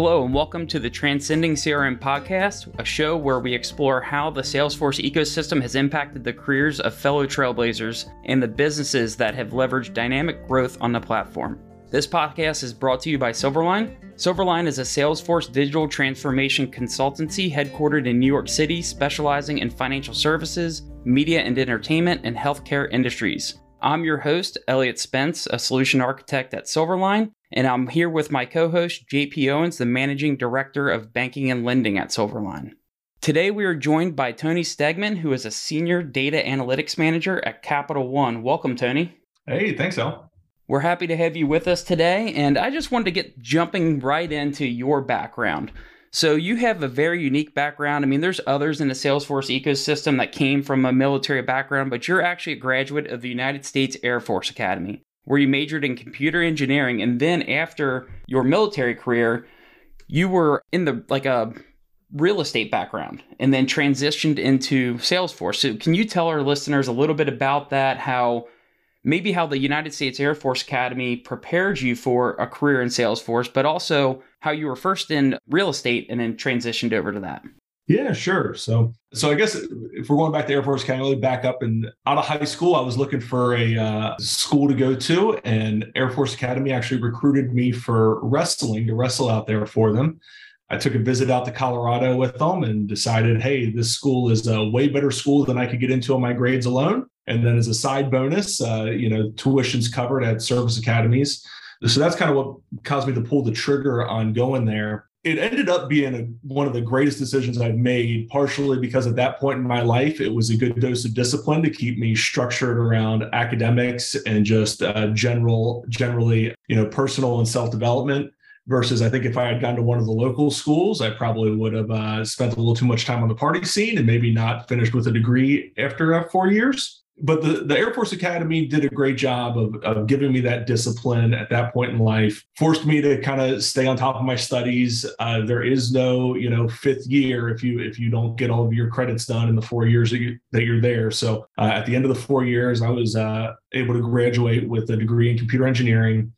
Hello, and welcome to the Transcending CRM podcast, a show where we explore how the Salesforce ecosystem has impacted the careers of fellow trailblazers and the businesses that have leveraged dynamic growth on the platform. This podcast is brought to you by Silverline. Silverline is a Salesforce digital transformation consultancy headquartered in New York City, specializing in financial services, media and entertainment, and healthcare industries. I'm your host, Elliot Spence, a solution architect at Silverline, and I'm here with my co host, JP Owens, the managing director of banking and lending at Silverline. Today, we are joined by Tony Stegman, who is a senior data analytics manager at Capital One. Welcome, Tony. Hey, thanks, Al. We're happy to have you with us today, and I just wanted to get jumping right into your background. So, you have a very unique background. I mean, there's others in the Salesforce ecosystem that came from a military background, but you're actually a graduate of the United States Air Force Academy, where you majored in computer engineering. And then, after your military career, you were in the like a real estate background and then transitioned into Salesforce. So, can you tell our listeners a little bit about that? How maybe how the United States Air Force Academy prepared you for a career in Salesforce, but also how you were first in real estate and then transitioned over to that. Yeah, sure. So, so I guess if we're going back to Air Force Academy, back up and out of high school, I was looking for a uh, school to go to, and Air Force Academy actually recruited me for wrestling to wrestle out there for them. I took a visit out to Colorado with them and decided, hey, this school is a way better school than I could get into on my grades alone. And then as a side bonus, uh, you know, tuition's covered at service academies. So that's kind of what caused me to pull the trigger on going there. It ended up being a, one of the greatest decisions I've made, partially because at that point in my life, it was a good dose of discipline to keep me structured around academics and just uh, general, generally, you know, personal and self development versus I think if I had gone to one of the local schools, I probably would have uh, spent a little too much time on the party scene and maybe not finished with a degree after uh, four years but the, the Air Force Academy did a great job of, of giving me that discipline at that point in life, forced me to kind of stay on top of my studies. Uh, there is no, you know, fifth year if you if you don't get all of your credits done in the four years that, you, that you're there. So uh, at the end of the four years, I was uh, able to graduate with a degree in computer engineering.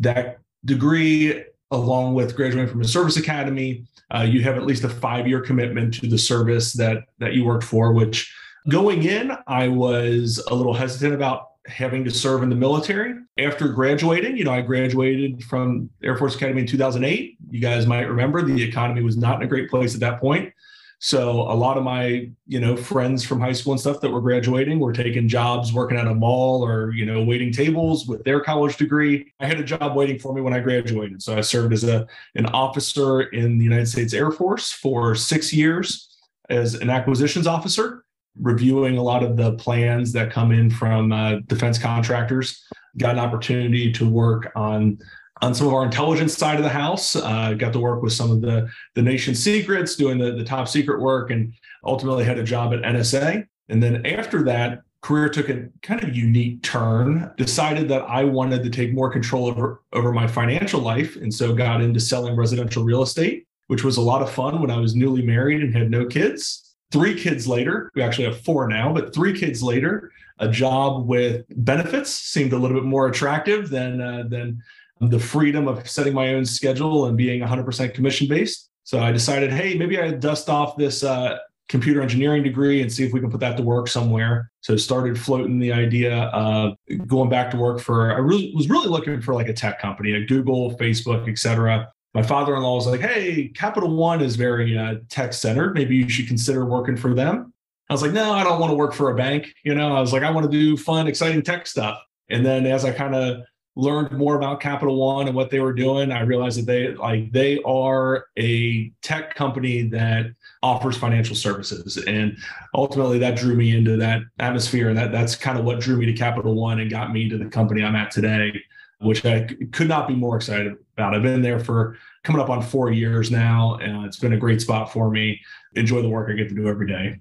That degree, along with graduating from a service academy, uh, you have at least a five year commitment to the service that that you worked for, which Going in, I was a little hesitant about having to serve in the military. After graduating, you know, I graduated from Air Force Academy in 2008. You guys might remember the economy was not in a great place at that point. So a lot of my, you know, friends from high school and stuff that were graduating were taking jobs working at a mall or, you know, waiting tables with their college degree. I had a job waiting for me when I graduated. So I served as a an officer in the United States Air Force for 6 years as an acquisitions officer reviewing a lot of the plans that come in from uh, defense contractors. Got an opportunity to work on on some of our intelligence side of the house. Uh, got to work with some of the the nation's secrets, doing the, the top secret work, and ultimately had a job at NSA. And then after that, career took a kind of unique turn. Decided that I wanted to take more control over over my financial life, and so got into selling residential real estate, which was a lot of fun when I was newly married and had no kids three kids later, we actually have four now, but three kids later, a job with benefits seemed a little bit more attractive than uh, than the freedom of setting my own schedule and being 100% commission based. So I decided, hey, maybe I dust off this uh, computer engineering degree and see if we can put that to work somewhere. So started floating the idea of going back to work for. I really was really looking for like a tech company, like Google, Facebook, et cetera my father-in-law was like, "Hey, Capital One is very uh, tech-centered. Maybe you should consider working for them." I was like, "No, I don't want to work for a bank." You know, I was like, "I want to do fun, exciting tech stuff." And then as I kind of learned more about Capital One and what they were doing, I realized that they like they are a tech company that offers financial services, and ultimately that drew me into that atmosphere, and that that's kind of what drew me to Capital One and got me to the company I'm at today which I could not be more excited about. I've been there for coming up on four years now, and it's been a great spot for me. Enjoy the work I get to do every day.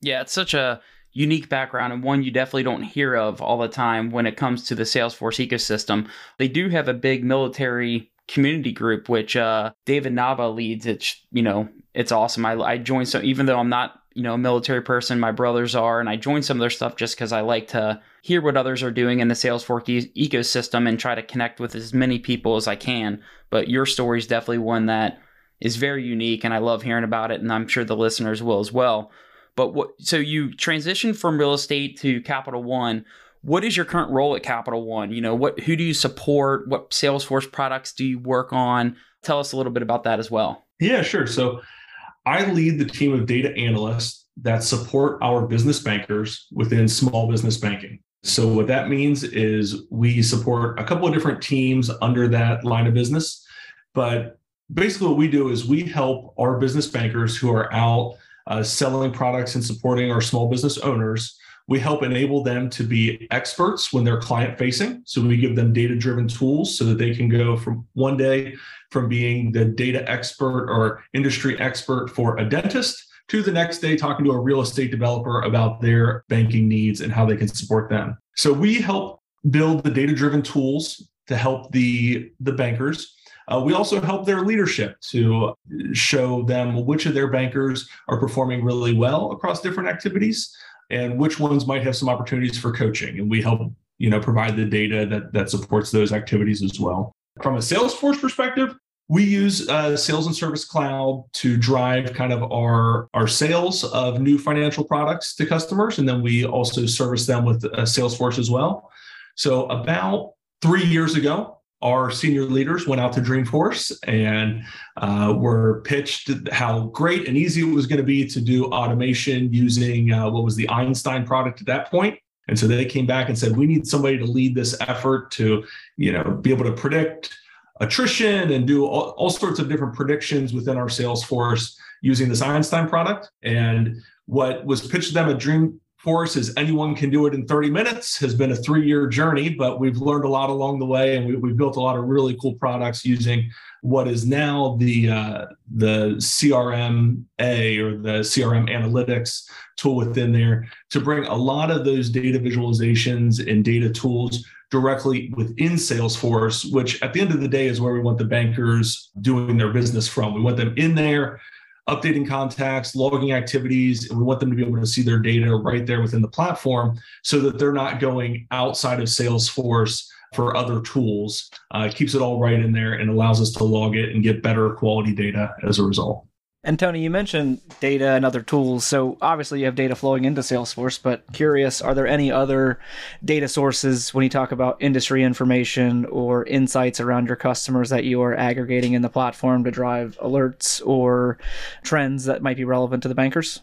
Yeah, it's such a unique background and one you definitely don't hear of all the time when it comes to the Salesforce ecosystem. They do have a big military community group, which uh, David Nava leads. It's you know it's awesome. I, I joined so even though I'm not you know a military person, my brothers are, and I joined some of their stuff just because I like to hear what others are doing in the Salesforce e- ecosystem and try to connect with as many people as I can. But your story is definitely one that is very unique, and I love hearing about it, and I'm sure the listeners will as well. But what? So you transitioned from real estate to Capital One. What is your current role at Capital One? You know, what who do you support? What Salesforce products do you work on? Tell us a little bit about that as well. Yeah, sure. So I lead the team of data analysts that support our business bankers within small business banking. So, what that means is we support a couple of different teams under that line of business. But basically, what we do is we help our business bankers who are out uh, selling products and supporting our small business owners. We help enable them to be experts when they're client facing. So, we give them data driven tools so that they can go from one day from being the data expert or industry expert for a dentist to the next day talking to a real estate developer about their banking needs and how they can support them. So we help build the data driven tools to help the, the bankers. Uh, we also help their leadership to show them which of their bankers are performing really well across different activities and which ones might have some opportunities for coaching. And we help you know provide the data that that supports those activities as well. From a Salesforce perspective, we use uh, Sales and Service Cloud to drive kind of our, our sales of new financial products to customers. And then we also service them with uh, Salesforce as well. So, about three years ago, our senior leaders went out to Dreamforce and uh, were pitched how great and easy it was going to be to do automation using uh, what was the Einstein product at that point. And so they came back and said, we need somebody to lead this effort to, you know, be able to predict attrition and do all, all sorts of different predictions within our Salesforce using this Einstein product. And what was pitched to them at Dreamforce is anyone can do it in 30 minutes has been a three year journey, but we've learned a lot along the way and we, have built a lot of really cool products using what is now the uh, the CRM A or the CRM analytics tool within there to bring a lot of those data visualizations and data tools directly within Salesforce, which at the end of the day is where we want the bankers doing their business from. We want them in there, updating contacts, logging activities, and we want them to be able to see their data right there within the platform so that they're not going outside of Salesforce for other tools. Uh, keeps it all right in there and allows us to log it and get better quality data as a result. And Tony, you mentioned data and other tools. So obviously you have data flowing into Salesforce, but curious, are there any other data sources when you talk about industry information or insights around your customers that you are aggregating in the platform to drive alerts or trends that might be relevant to the bankers?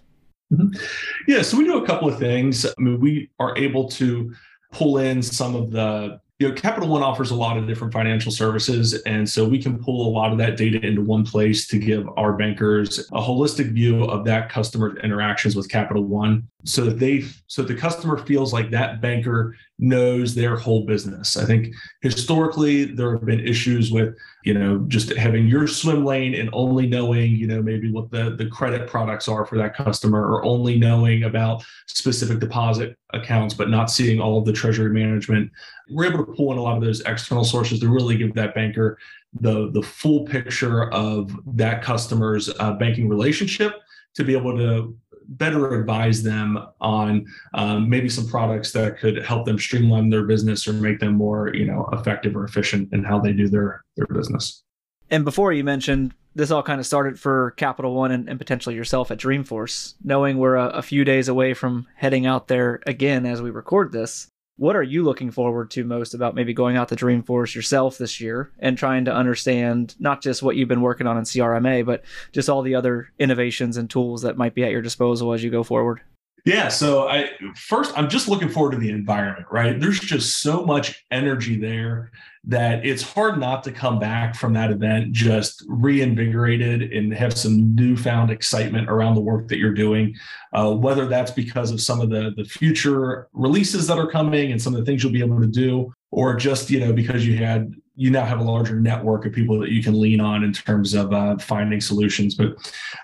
Mm-hmm. Yeah, so we do a couple of things. I mean, we are able to pull in some of the you know, Capital One offers a lot of different financial services. And so we can pull a lot of that data into one place to give our bankers a holistic view of that customer interactions with Capital One so that they so the customer feels like that banker knows their whole business. I think historically there have been issues with, you know, just having your swim lane and only knowing, you know, maybe what the, the credit products are for that customer or only knowing about specific deposit accounts, but not seeing all of the treasury management. We're able to pull in a lot of those external sources to really give that banker the, the full picture of that customer's uh, banking relationship to be able to better advise them on um, maybe some products that could help them streamline their business or make them more you know effective or efficient in how they do their their business. And before you mentioned this all kind of started for capital one and, and potentially yourself at dreamforce knowing we're a, a few days away from heading out there again as we record this what are you looking forward to most about maybe going out to Dreamforce yourself this year and trying to understand not just what you've been working on in CRMA, but just all the other innovations and tools that might be at your disposal as you go forward? Yeah. So I first I'm just looking forward to the environment, right? There's just so much energy there that it's hard not to come back from that event just reinvigorated and have some newfound excitement around the work that you're doing. Uh, whether that's because of some of the the future releases that are coming and some of the things you'll be able to do, or just you know because you had you now have a larger network of people that you can lean on in terms of uh, finding solutions. But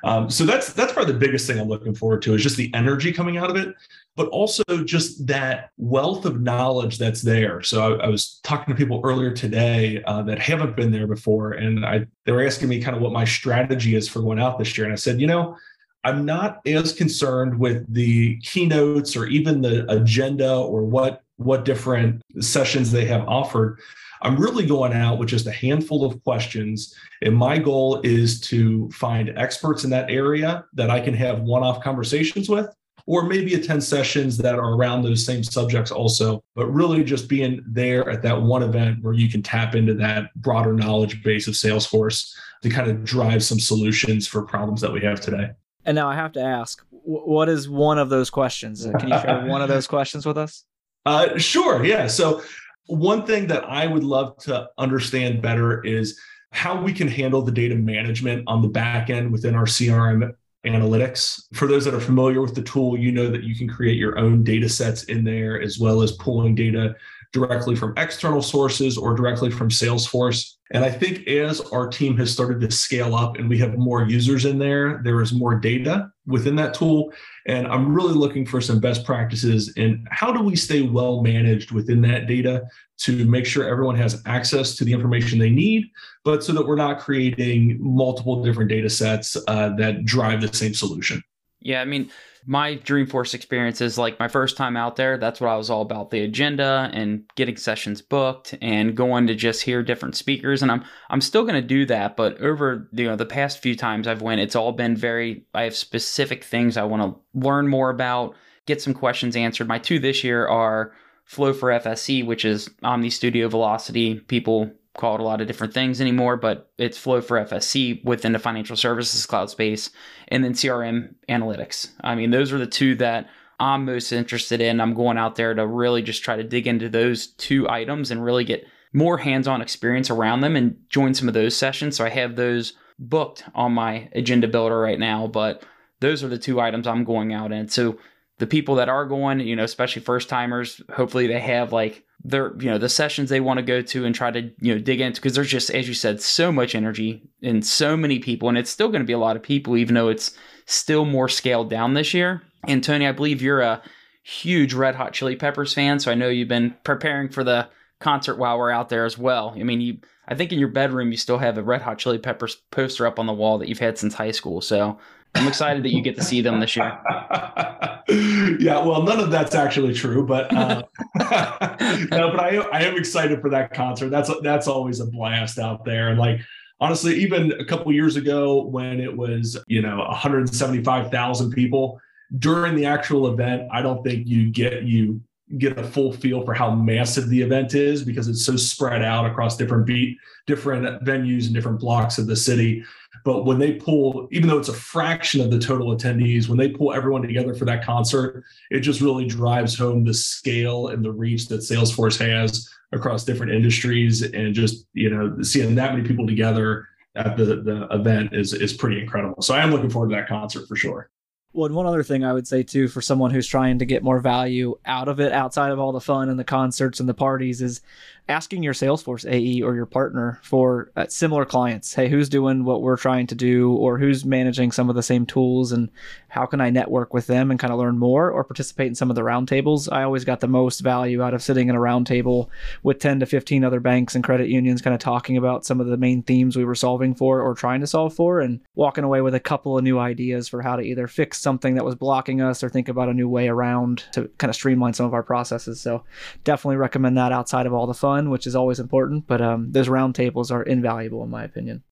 um, so that's that's probably the biggest thing I'm looking forward to is just the energy coming out of it, but also just that wealth of knowledge that's there. So I, I was talking to people earlier today uh, that haven't been there before, and I they were asking me kind of what my strategy is for going out this year, and I said, you know. I'm not as concerned with the keynotes or even the agenda or what what different sessions they have offered. I'm really going out with just a handful of questions. And my goal is to find experts in that area that I can have one off conversations with, or maybe attend sessions that are around those same subjects also. But really just being there at that one event where you can tap into that broader knowledge base of Salesforce to kind of drive some solutions for problems that we have today. And now I have to ask, what is one of those questions? Can you share one of those questions with us? Uh, sure. Yeah. So one thing that I would love to understand better is how we can handle the data management on the back end within our CRM analytics. For those that are familiar with the tool, you know that you can create your own data sets in there as well as pulling data directly from external sources or directly from Salesforce. And I think as our team has started to scale up and we have more users in there, there is more data within that tool. And I'm really looking for some best practices in how do we stay well managed within that data to make sure everyone has access to the information they need, but so that we're not creating multiple different data sets uh, that drive the same solution. Yeah, I mean, my Dreamforce experience is like my first time out there. That's what I was all about the agenda and getting sessions booked and going to just hear different speakers. And I'm I'm still going to do that, but over you know the past few times I've went, it's all been very. I have specific things I want to learn more about, get some questions answered. My two this year are Flow for FSC, which is Omni Studio Vlocity. People call it a lot of different things anymore, but it's Flow for FSC within the financial services cloud space, and then CRM analytics. I mean, those are the two that I'm most interested in. I'm going out there to really just try to dig into those two items and really get more hands on experience around them and join some of those sessions. So I have those booked on my agenda builder right now, but those are the two items I'm going out in. So the people that are going, you know, especially first timers, hopefully they have like their, you know, the sessions they want to go to and try to, you know, dig into because there's just, as you said, so much energy and so many people, and it's still going to be a lot of people, even though it's still more scaled down this year. And Tony, I believe you're a huge Red Hot Chili Peppers fan, so I know you've been preparing for the concert while we're out there as well. I mean, you, I think in your bedroom you still have a Red Hot Chili Peppers poster up on the wall that you've had since high school. So I'm excited that you get to see them this year. yeah, well, none of that's actually true, but uh, no, but I, I am excited for that concert. That's that's always a blast out there, and like honestly, even a couple years ago when it was you know 175,000 people during the actual event, I don't think you get you get a full feel for how massive the event is because it's so spread out across different beat different venues and different blocks of the city but when they pull even though it's a fraction of the total attendees when they pull everyone together for that concert it just really drives home the scale and the reach that salesforce has across different industries. And just you know seeing that many people together at the the event is is pretty incredible. So i am looking forward to that concert for sure. Well, and one other thing I would say too, for someone who's trying to get more value out of it outside of all the fun and the concerts and the parties, is asking your Salesforce AE or your partner for uh, similar clients. Hey, who's doing what we're trying to do, or who's managing some of the same tools, and how can I network with them and kind of learn more or participate in some of the roundtables? I always got the most value out of sitting in a roundtable with 10 to 15 other banks and credit unions, kind of talking about some of the main themes we were solving for or trying to solve for, and walking away with a couple of new ideas for how to either fix something that was blocking us or think about a new way around to kind of streamline some of our processes. So, definitely recommend that outside of all the fun fun, which is always important. But um, those roundtables are invaluable, in my opinion.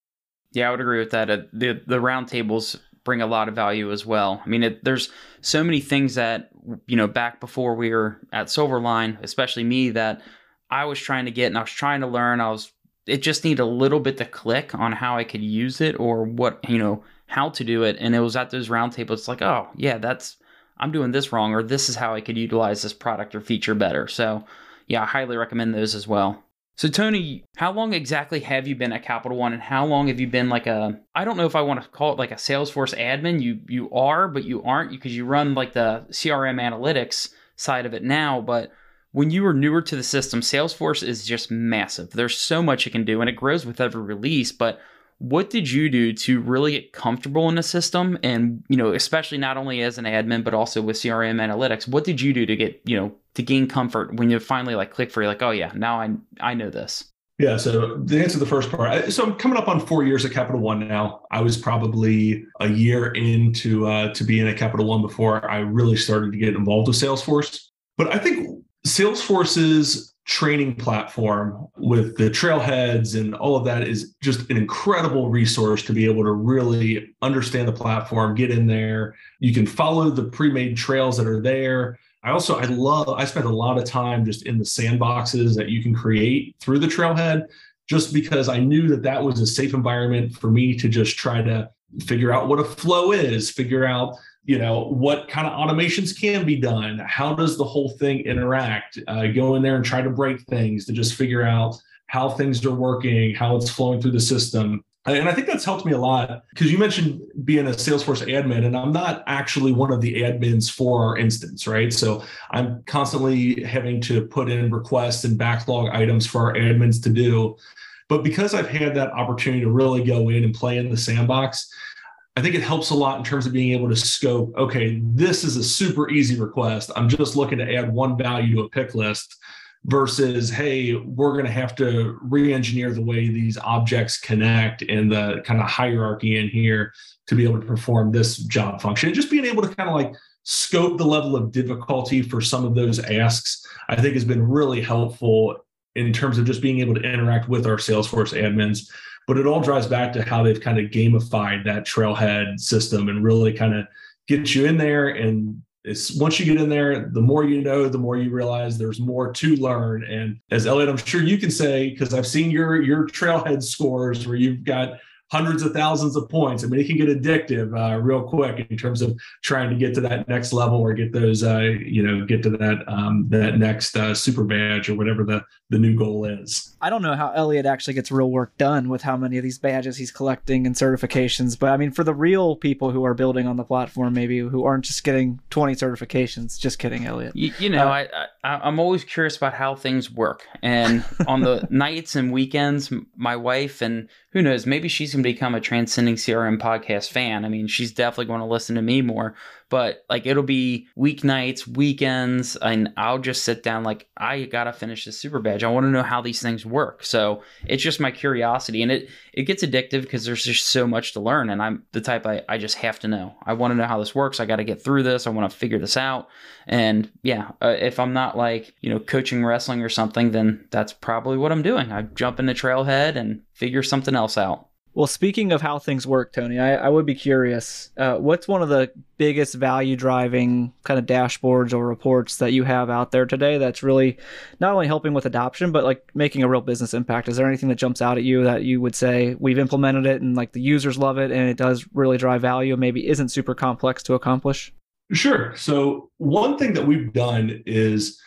Yeah, I would agree with that. Uh, the the roundtables bring a lot of value as well. I mean, it, there's so many things that you know back before we were at Silverline, especially me, that I was trying to get and I was trying to learn. I was it just needed a little bit to click on how I could use it or what you know how to do it. And it was at those roundtables. It's like, oh yeah, that's I'm doing this wrong, or this is how I could utilize this product or feature better. So yeah, I highly recommend those as well. So Tony, how long exactly have you been at Capital One and how long have you been like a I don't know if I want to call it like a Salesforce admin. You you are, but you aren't because you run like the CRM analytics side of it now, but when you were newer to the system, Salesforce is just massive. There's so much it can do and it grows with every release, but what did you do to really get comfortable in the system and you know especially not only as an admin but also with crm analytics what did you do to get you know to gain comfort when you finally like click for you like oh yeah now i i know this yeah so to answer to the first part so i'm coming up on four years at capital one now i was probably a year into uh, to being at capital one before i really started to get involved with salesforce but i think Salesforce's training platform with the trailheads and all of that is just an incredible resource to be able to really understand the platform, get in there. You can follow the pre-made trails that are there. I also I love I spent a lot of time just in the sandboxes that you can create through the trailhead just because I knew that that was a safe environment for me to just try to figure out what a flow is, figure out you know what kind of automations can be done how does the whole thing interact uh, go in there and try to break things to just figure out how things are working how it's flowing through the system and i think that's helped me a lot because you mentioned being a salesforce admin and i'm not actually one of the admins for our instance right? So i'm constantly having to put in requests and backlog items for our admins to do. But because i've had that opportunity to really go in and play in the sandbox I think it helps a lot in terms of being able to scope, okay, this is a super easy request. I'm just looking to add one value to a pick list versus, hey, we're going to have to re engineer the way these objects connect and the kind of hierarchy in here to be able to perform this job function. And just being able to kind of like scope the level of difficulty for some of those asks, I think has been really helpful in terms of just being able to interact with our Salesforce admins but it all drives back to how they've kind of gamified that trailhead system and really kind of get you in there and it's once you get in there, the more you know, the more you realize there's more to learn. And as Elliot, I'm sure you can say, because I've seen your your trailhead scores where you've got hundreds of thousands of points. I mean, it can get addictive uh, real quick in terms of trying to get to that next level or get those, uh, you know, get to that um, that next uh, super badge or whatever the the new goal is. I don't know how Elliot actually gets real work done with how many of these badges he's collecting and certifications, but I mean, for the real people who are building on the platform, maybe who aren't just getting 20 certifications. Just kidding, Elliot. You, you know, uh, I, I I'm always curious about how things work, and on the nights and weekends, my wife and who knows, maybe she's going to become a Transcending CRM podcast fan. I mean, she's definitely going to listen to me more but like it'll be weeknights, weekends, and I'll just sit down like I gotta finish this super badge. I want to know how these things work. So it's just my curiosity, and it it gets addictive because there's just so much to learn, and I'm the type I I just have to know. I want to know how this works. I got to get through this. I want to figure this out. And yeah, uh, if I'm not like you know coaching wrestling or something, then that's probably what I'm doing. I jump in the trailhead and figure something else out. Well, speaking of how things work, Tony, I, I would be curious. Uh, what's one of the biggest value driving kind of dashboards or reports that you have out there today that's really not only helping with adoption, but like making a real business impact? Is there anything that jumps out at you that you would say we've implemented it and like the users love it and it does really drive value, and maybe isn't super complex to accomplish? Sure. So, one thing that we've done is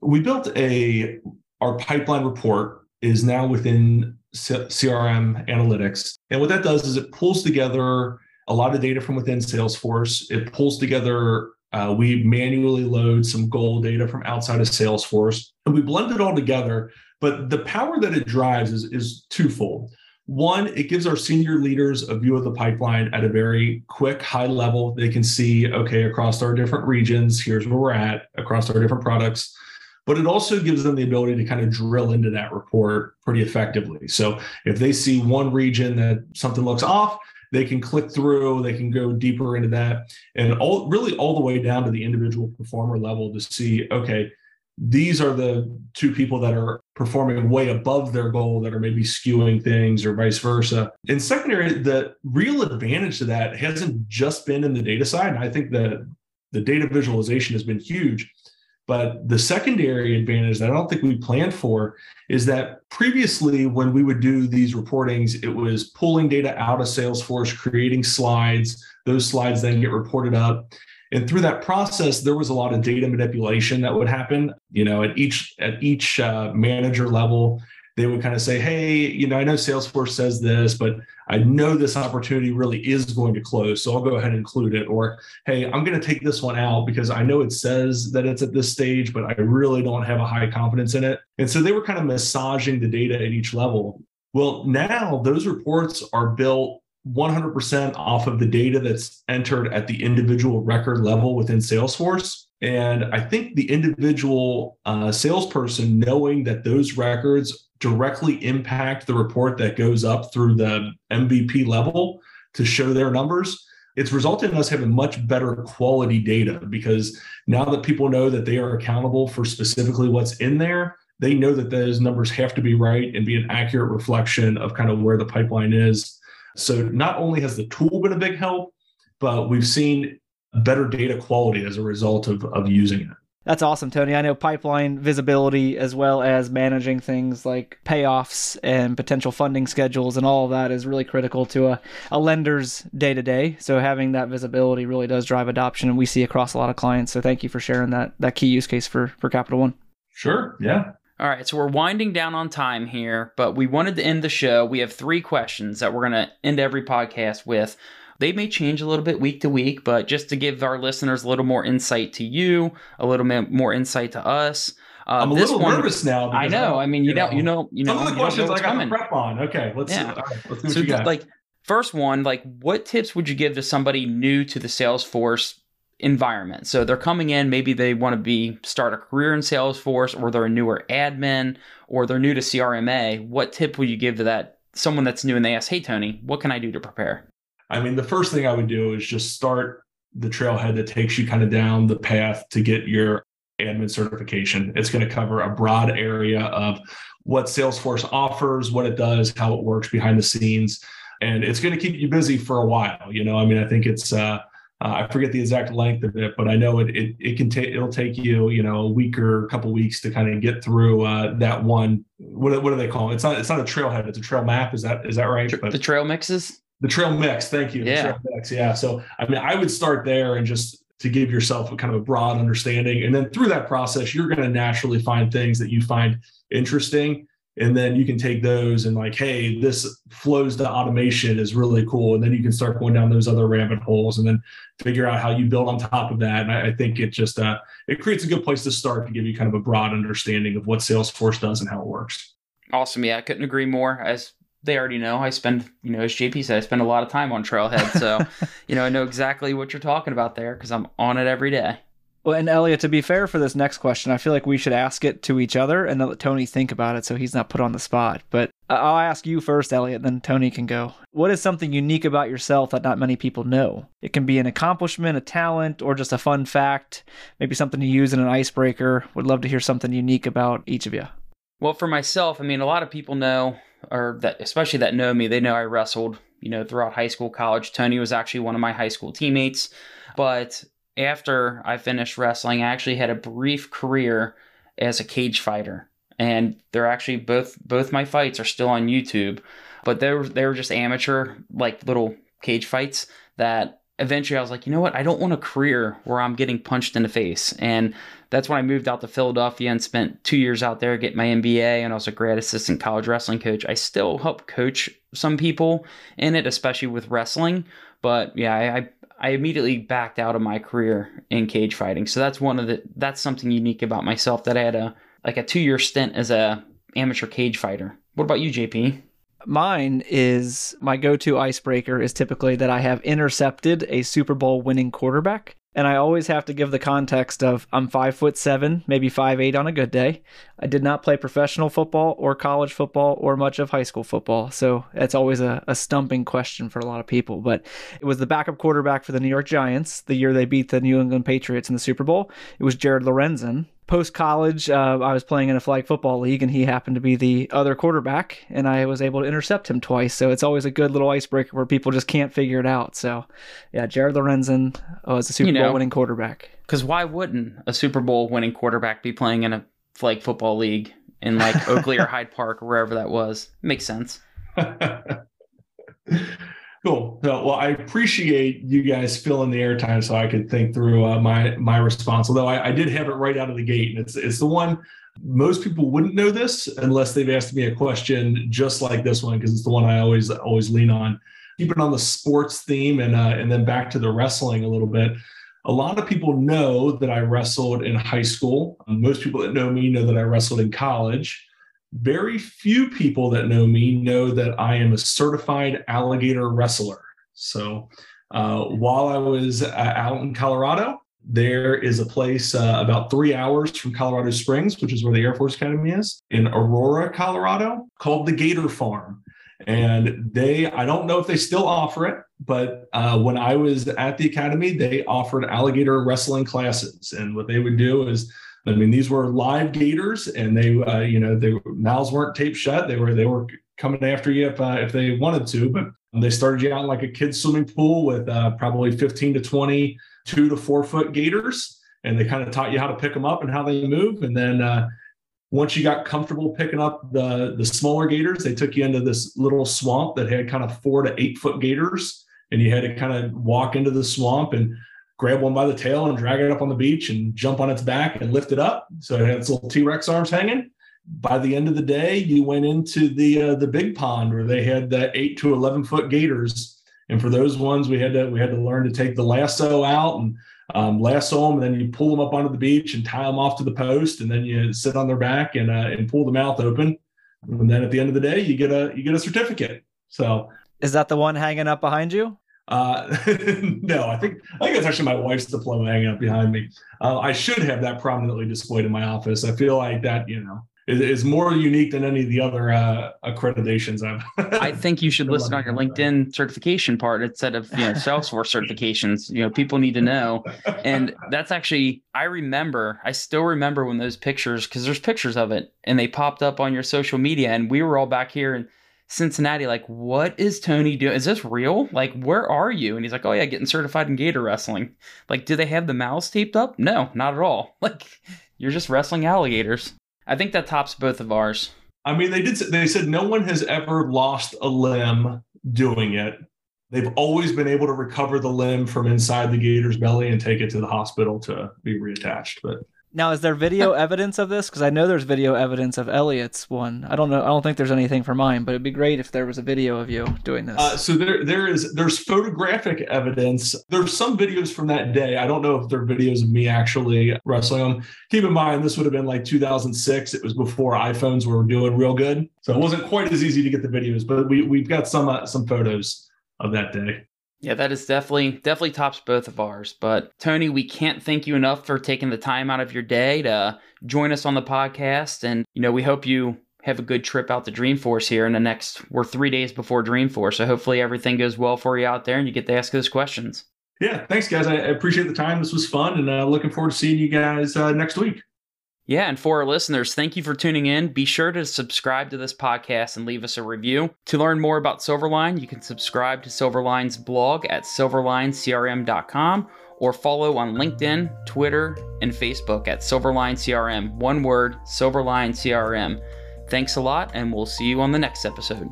we built a our pipeline report is now within CRM analytics. And what that does is it pulls together a lot of data from within Salesforce. It pulls together, uh, we manually load some goal data from outside of Salesforce, and we blend it all together. But the power that it drives is, is twofold. One, it gives our senior leaders a view of the pipeline at a very quick, high level. They can see, okay, across our different regions, here's where we're at, across our different products but it also gives them the ability to kind of drill into that report pretty effectively. So if they see one region that something looks off, they can click through, they can go deeper into that, and all really all the way down to the individual performer level to see, okay, these are the two people that are performing way above their goal that are maybe skewing things or vice versa. In secondary, the real advantage to that hasn't just been in the data side. And I think that the data visualization has been huge but the secondary advantage that I don't think we planned for is that previously, when we would do these reportings, it was pulling data out of Salesforce, creating slides. Those slides then get reported up. And through that process, there was a lot of data manipulation that would happen. You know, at each at each uh, manager level, they would kind of say, hey, you know, I know Salesforce says this, but I know this opportunity really is going to close. So I'll go ahead and include it. Or, hey, I'm going to take this one out because I know it says that it's at this stage, but I really don't have a high confidence in it. And so they were kind of massaging the data at each level. Well, now those reports are built 100% off of the data that's entered at the individual record level within Salesforce. And I think the individual uh, salesperson knowing that those records directly impact the report that goes up through the MVP level to show their numbers, it's resulted in us having much better quality data because now that people know that they are accountable for specifically what's in there, they know that those numbers have to be right and be an accurate reflection of kind of where the pipeline is. So not only has the tool been a big help, but we've seen better data quality as a result of, of using it. That's awesome, Tony. I know pipeline visibility as well as managing things like payoffs and potential funding schedules and all of that is really critical to a, a lender's day to day. So having that visibility really does drive adoption and we see across a lot of clients. So thank you for sharing that that key use case for for Capital One. Sure. Yeah. All right, so we're winding down on time here, but we wanted to end the show. We have three questions that we're going to end every podcast with. They may change a little bit week to week, but just to give our listeners a little more insight to you, a little bit more insight to us. Uh, I'm a little one, nervous now. I know. I, I mean, you, you know, you know, you know. Some of the questions I got coming. prep on. Okay, let's. Yeah. All right, let's see what so, you got. like, first one, like, what tips would you give to somebody new to the Salesforce environment? So they're coming in, maybe they want to be start a career in Salesforce, or they're a newer admin, or they're new to CRMA. What tip would you give to that someone that's new and they ask, "Hey, Tony, what can I do to prepare?" I mean, the first thing I would do is just start the trailhead that takes you kind of down the path to get your admin certification. It's going to cover a broad area of what Salesforce offers, what it does, how it works behind the scenes, and it's going to keep you busy for a while. You know, I mean, I think it's uh, uh, I forget the exact length of it, but I know it it, it can take it'll take you you know a week or a couple weeks to kind of get through uh, that one. What, what do they call it? It's not it's not a trailhead. It's a trail map. Is that is that right? But, the trail mixes. The trail mix, thank you. Yeah. Mix, yeah. So I mean, I would start there and just to give yourself a kind of a broad understanding. And then through that process, you're going to naturally find things that you find interesting. And then you can take those and like, hey, this flows to automation is really cool. And then you can start going down those other rabbit holes and then figure out how you build on top of that. And I, I think it just uh, it creates a good place to start to give you kind of a broad understanding of what Salesforce does and how it works. Awesome. Yeah, I couldn't agree more. As they already know I spend, you know, as JP said, I spend a lot of time on Trailhead. So, you know, I know exactly what you're talking about there because I'm on it every day. Well, and Elliot, to be fair for this next question, I feel like we should ask it to each other and then let Tony think about it so he's not put on the spot. But I'll ask you first, Elliot, then Tony can go. What is something unique about yourself that not many people know? It can be an accomplishment, a talent, or just a fun fact, maybe something you use in an icebreaker. Would love to hear something unique about each of you. Well, for myself, I mean, a lot of people know or that especially that know me, they know I wrestled, you know, throughout high school, college. Tony was actually one of my high school teammates. But after I finished wrestling, I actually had a brief career as a cage fighter. And they're actually both both my fights are still on YouTube. But they were they were just amateur, like little cage fights that eventually I was like, you know what? I don't want a career where I'm getting punched in the face. And that's when I moved out to Philadelphia and spent two years out there, getting my MBA, and I was a grad assistant college wrestling coach. I still help coach some people in it, especially with wrestling. But yeah, I, I immediately backed out of my career in cage fighting. So that's one of the that's something unique about myself that I had a like a two year stint as a amateur cage fighter. What about you, JP? Mine is my go to icebreaker is typically that I have intercepted a Super Bowl winning quarterback. And I always have to give the context of I'm five foot seven, maybe five eight on a good day. I did not play professional football or college football or much of high school football. So that's always a, a stumping question for a lot of people. But it was the backup quarterback for the New York Giants the year they beat the New England Patriots in the Super Bowl. It was Jared Lorenzen post college, uh, I was playing in a flag football league, and he happened to be the other quarterback, and I was able to intercept him twice. So it's always a good little icebreaker where people just can't figure it out. So, yeah, Jared Lorenzen was a Super you know, Bowl winning quarterback. Because why wouldn't a Super Bowl winning quarterback be playing in a flag football league in like Oakley or Hyde Park or wherever that was? Makes sense. Cool. So, well, I appreciate you guys filling the airtime so I could think through uh, my my response. Although I, I, did have it right out of the gate, and it's it's the one most people wouldn't know this unless they've asked me a question just like this one because it's the one I always always lean on. Keeping on the sports theme and uh, and then back to the wrestling a little bit. A lot of people know that I wrestled in high school. Most people that know me know that I wrestled in college very few people that know me know that I am a certified alligator wrestler. So uh, while I was uh, out in Colorado, there is a place uh, about three hours from Colorado Springs, which is where the Air Force Academy is, in Aurora, Colorado, called the Gator Farm. And they, I don't know if they still offer it, but uh, when I was at the academy, they offered alligator wrestling classes, and what they would do is, I mean, these were live gators, and they, uh, you know, their mouths weren't taped shut. They were they were coming after you if uh, if they wanted to, but they started you out in like a kid's swimming pool with uh, probably 15 to 20 two to four foot gators, and they kind of taught you how to pick them up and how they move, and then uh, once you got comfortable picking up the the smaller gators, they took you into this little swamp that had kind of four to eight foot gators, and you had to kind of walk into the swamp and grab one by the tail and drag it up on the beach and jump on its back and lift it up. So it had its little T Rex arms hanging. By the end of the day, you went into the uh, the big pond where they had that eight to eleven foot gators, and for those ones, we had to we had to learn to take the lasso out and um, lasso them, and then you pull them up onto the beach and tie them off to the post, and then you sit on their back and uh, and pull the mouth open, and then at the end of the day, you get a you get a certificate. So is that the one hanging up behind you? Uh, no, I think I think it's actually my wife's diploma hanging up behind me. Uh, I should have that prominently displayed in my office. I feel like that, you know, is, more unique than any of the other uh, accreditations I've. I think you should list it on your LinkedIn certification part instead of you know Salesforce certifications. You know, people need to know, and that's actually I remember. I still remember when those pictures because there's pictures of it, and they popped up on your social media, and we were all back here in Cincinnati, like, what is Tony doing? Is this real? Like, where are you? And he's like, oh yeah, getting certified in gator wrestling. Like, do they have the mouths taped up? No, not at all. Like, you're just wrestling alligators. I think that tops both of ours. I mean, they did. They said no one has ever lost a limb doing it. They've always been able to recover the limb from inside the gator's belly and take it to the hospital to be reattached. But now, is there video evidence of this? Because I know there's video evidence of Elliot's one. I don't know. I don't think there's anything for mine, but it'd be great if there was a video of you doing this. Uh, so there, there is. There's photographic evidence. There's some videos from that day. I don't know if they're videos of me actually wrestling them. Keep in mind, this would have been like 2006. It was before iPhones were doing real good, so it wasn't quite as easy to get the videos. But we we've got some uh, some photos of that day. Yeah, that is definitely definitely tops both of ours. But Tony, we can't thank you enough for taking the time out of your day to join us on the podcast. And you know, we hope you have a good trip out to Dreamforce here in the next. We're three days before Dreamforce, so hopefully everything goes well for you out there, and you get to ask those questions. Yeah, thanks, guys. I appreciate the time. This was fun, and uh, looking forward to seeing you guys uh, next week. Yeah, and for our listeners, thank you for tuning in. Be sure to subscribe to this podcast and leave us a review. To learn more about Silverline, you can subscribe to Silverline's blog at silverlinecrm.com or follow on LinkedIn, Twitter, and Facebook at Silverline CRM. One word, Silverline CRM. Thanks a lot, and we'll see you on the next episode.